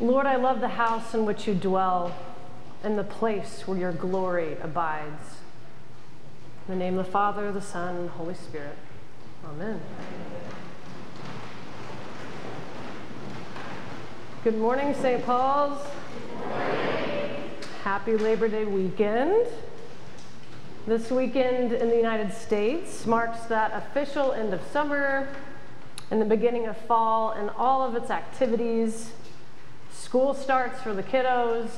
Lord, I love the house in which you dwell and the place where your glory abides. In the name of the Father, the Son, and the Holy Spirit. Amen. Good morning, St. Paul's. Happy Labor Day weekend. This weekend in the United States marks that official end of summer and the beginning of fall and all of its activities. School starts for the kiddos,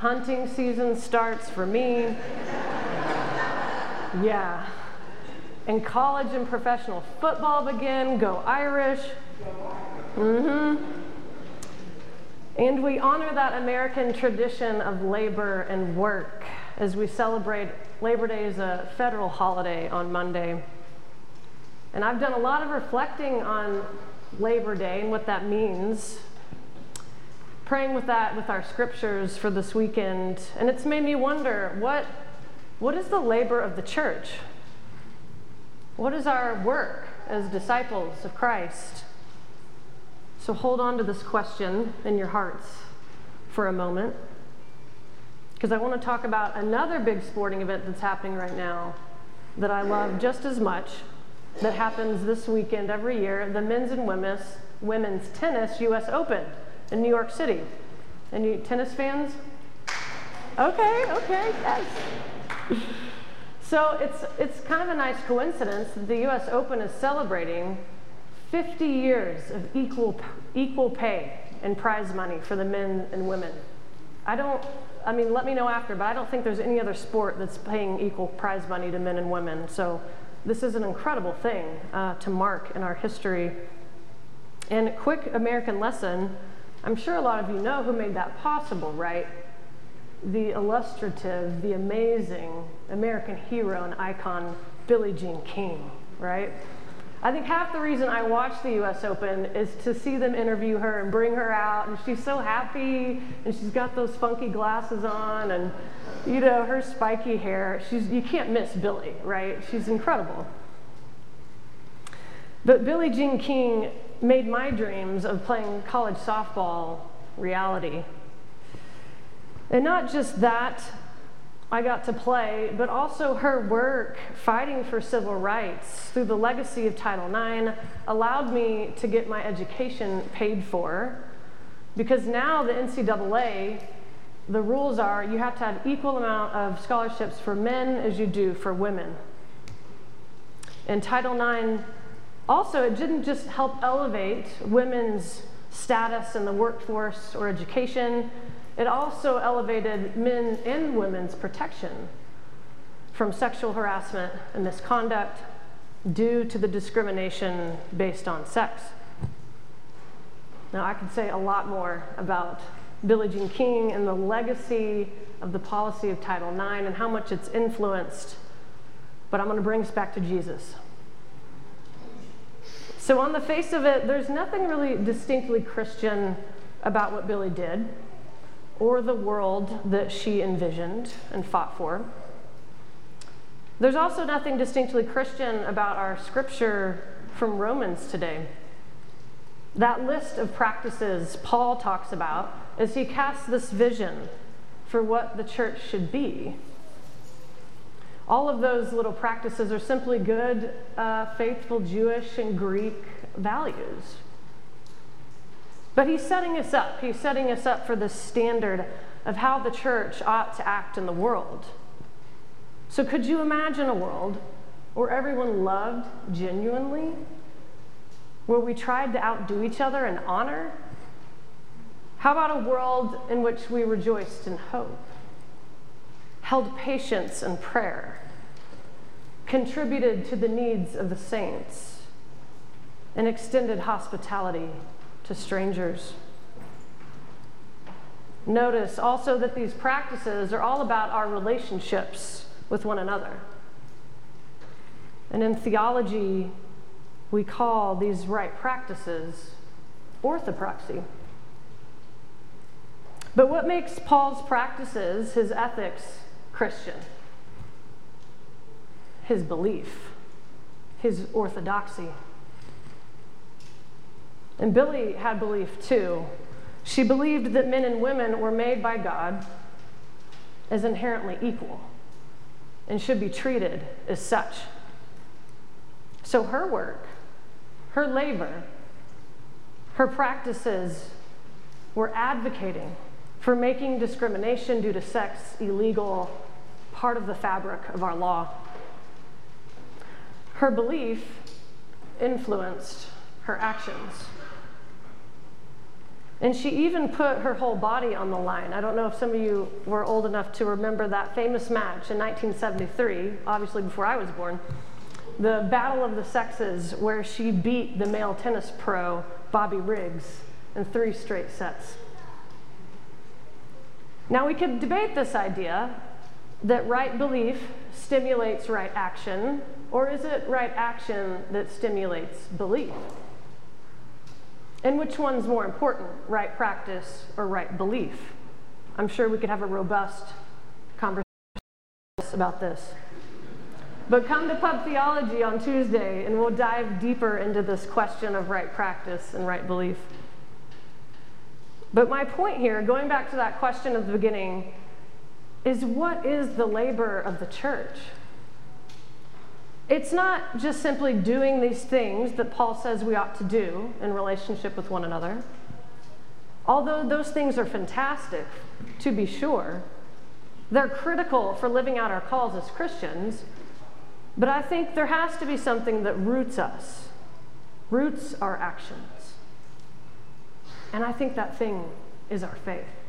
hunting season starts for me. yeah. And college and professional football begin. Go Irish. Mm-hmm. And we honor that American tradition of labor and work as we celebrate Labor Day as a federal holiday on Monday. And I've done a lot of reflecting on Labor Day and what that means, praying with that with our scriptures for this weekend. And it's made me wonder what, what is the labor of the church? What is our work as disciples of Christ? So hold on to this question in your hearts for a moment, because I want to talk about another big sporting event that's happening right now that I love just as much, that happens this weekend every year the men's and women's, women's tennis US Open in New York City. Any tennis fans? Okay, okay, yes. So it's, it's kind of a nice coincidence that the US Open is celebrating 50 years of equal, equal pay and prize money for the men and women. I don't, I mean, let me know after, but I don't think there's any other sport that's paying equal prize money to men and women. So this is an incredible thing uh, to mark in our history. And quick American lesson I'm sure a lot of you know who made that possible, right? The illustrative, the amazing American hero and icon, Billie Jean King, right? I think half the reason I watch the US Open is to see them interview her and bring her out, and she's so happy, and she's got those funky glasses on, and you know, her spiky hair. She's, you can't miss Billie, right? She's incredible. But Billie Jean King made my dreams of playing college softball reality. And not just that, I got to play, but also her work fighting for civil rights through the legacy of Title IX allowed me to get my education paid for. Because now the NCAA, the rules are you have to have equal amount of scholarships for men as you do for women. And Title IX also, it didn't just help elevate women's status in the workforce or education, it also elevated men and women's protection from sexual harassment and misconduct due to the discrimination based on sex. Now, I could say a lot more about Billie Jean King and the legacy of the policy of Title IX and how much it's influenced, but I'm going to bring us back to Jesus. So, on the face of it, there's nothing really distinctly Christian about what Billie did or the world that she envisioned and fought for. There's also nothing distinctly Christian about our scripture from Romans today. That list of practices Paul talks about as he casts this vision for what the church should be. All of those little practices are simply good, uh, faithful Jewish and Greek values. But he's setting us up. He's setting us up for the standard of how the church ought to act in the world. So, could you imagine a world where everyone loved genuinely? Where we tried to outdo each other in honor? How about a world in which we rejoiced in hope, held patience and prayer, contributed to the needs of the saints, and extended hospitality to strangers. Notice also that these practices are all about our relationships with one another. And in theology, we call these right practices orthopraxy. But what makes Paul's practices, his ethics, Christian? His belief, his orthodoxy. And Billie had belief too. She believed that men and women were made by God as inherently equal and should be treated as such. So her work, her labor, her practices were advocating for making discrimination due to sex illegal, part of the fabric of our law. Her belief influenced her actions. And she even put her whole body on the line. I don't know if some of you were old enough to remember that famous match in 1973, obviously before I was born, the Battle of the Sexes, where she beat the male tennis pro Bobby Riggs in three straight sets. Now, we could debate this idea that right belief stimulates right action, or is it right action that stimulates belief? And which one's more important, right practice or right belief? I'm sure we could have a robust conversation about this. But come to Pub Theology on Tuesday and we'll dive deeper into this question of right practice and right belief. But my point here, going back to that question at the beginning, is what is the labor of the church? It's not just simply doing these things that Paul says we ought to do in relationship with one another. Although those things are fantastic, to be sure, they're critical for living out our calls as Christians. But I think there has to be something that roots us, roots our actions. And I think that thing is our faith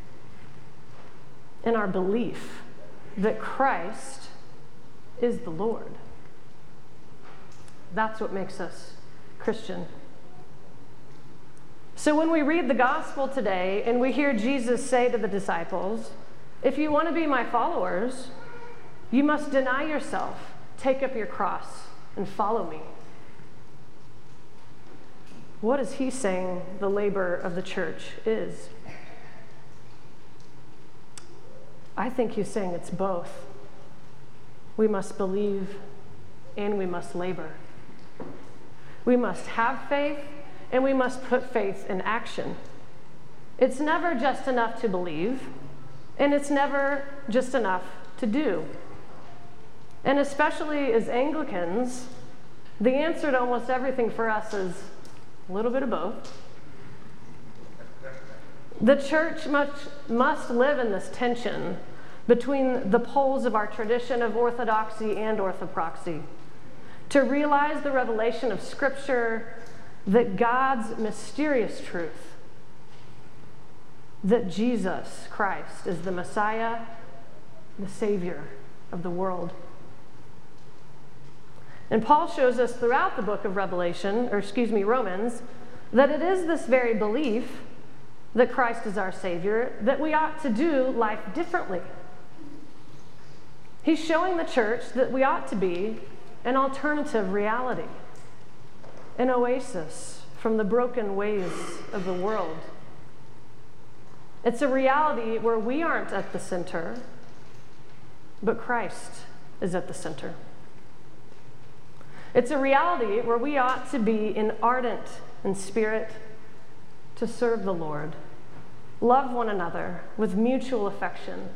and our belief that Christ is the Lord. That's what makes us Christian. So when we read the gospel today and we hear Jesus say to the disciples, If you want to be my followers, you must deny yourself, take up your cross, and follow me. What is he saying the labor of the church is? I think he's saying it's both. We must believe and we must labor. We must have faith and we must put faith in action. It's never just enough to believe, and it's never just enough to do. And especially as Anglicans, the answer to almost everything for us is a little bit of both. The church must, must live in this tension between the poles of our tradition of orthodoxy and orthopraxy to realize the revelation of Scripture that God's mysterious truth, that Jesus Christ is the Messiah, the Savior of the world. And Paul shows us throughout the book of Revelation, or excuse me, Romans, that it is this very belief that Christ is our Savior that we ought to do life differently. He's showing the church that we ought to be an alternative reality, an oasis from the broken ways of the world. It's a reality where we aren't at the center, but Christ is at the center. It's a reality where we ought to be in ardent in spirit to serve the Lord, love one another with mutual affection,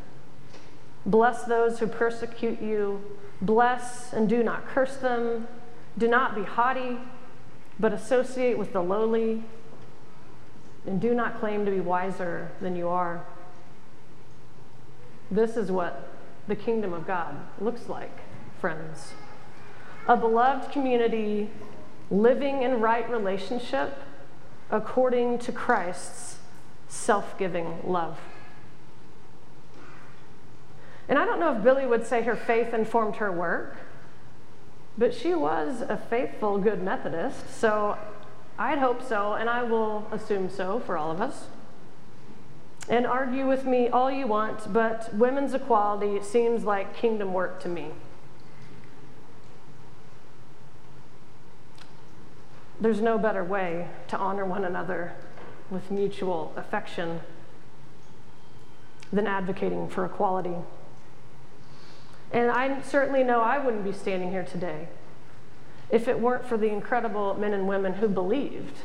bless those who persecute you Bless and do not curse them. Do not be haughty, but associate with the lowly. And do not claim to be wiser than you are. This is what the kingdom of God looks like, friends. A beloved community living in right relationship according to Christ's self giving love. And I don't know if Billie would say her faith informed her work, but she was a faithful, good Methodist, so I'd hope so, and I will assume so for all of us. And argue with me all you want, but women's equality seems like kingdom work to me. There's no better way to honor one another with mutual affection than advocating for equality. And I certainly know I wouldn't be standing here today if it weren't for the incredible men and women who believed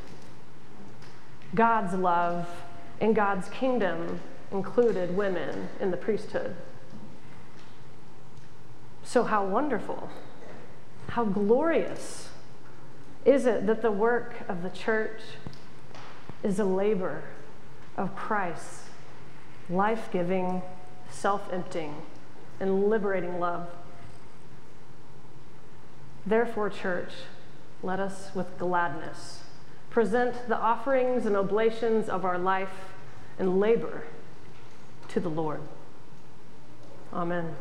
God's love And God's kingdom included women in the priesthood. So, how wonderful, how glorious is it that the work of the church is a labor of Christ's life giving, self emptying, and liberating love. Therefore, church, let us with gladness present the offerings and oblations of our life and labor to the Lord. Amen.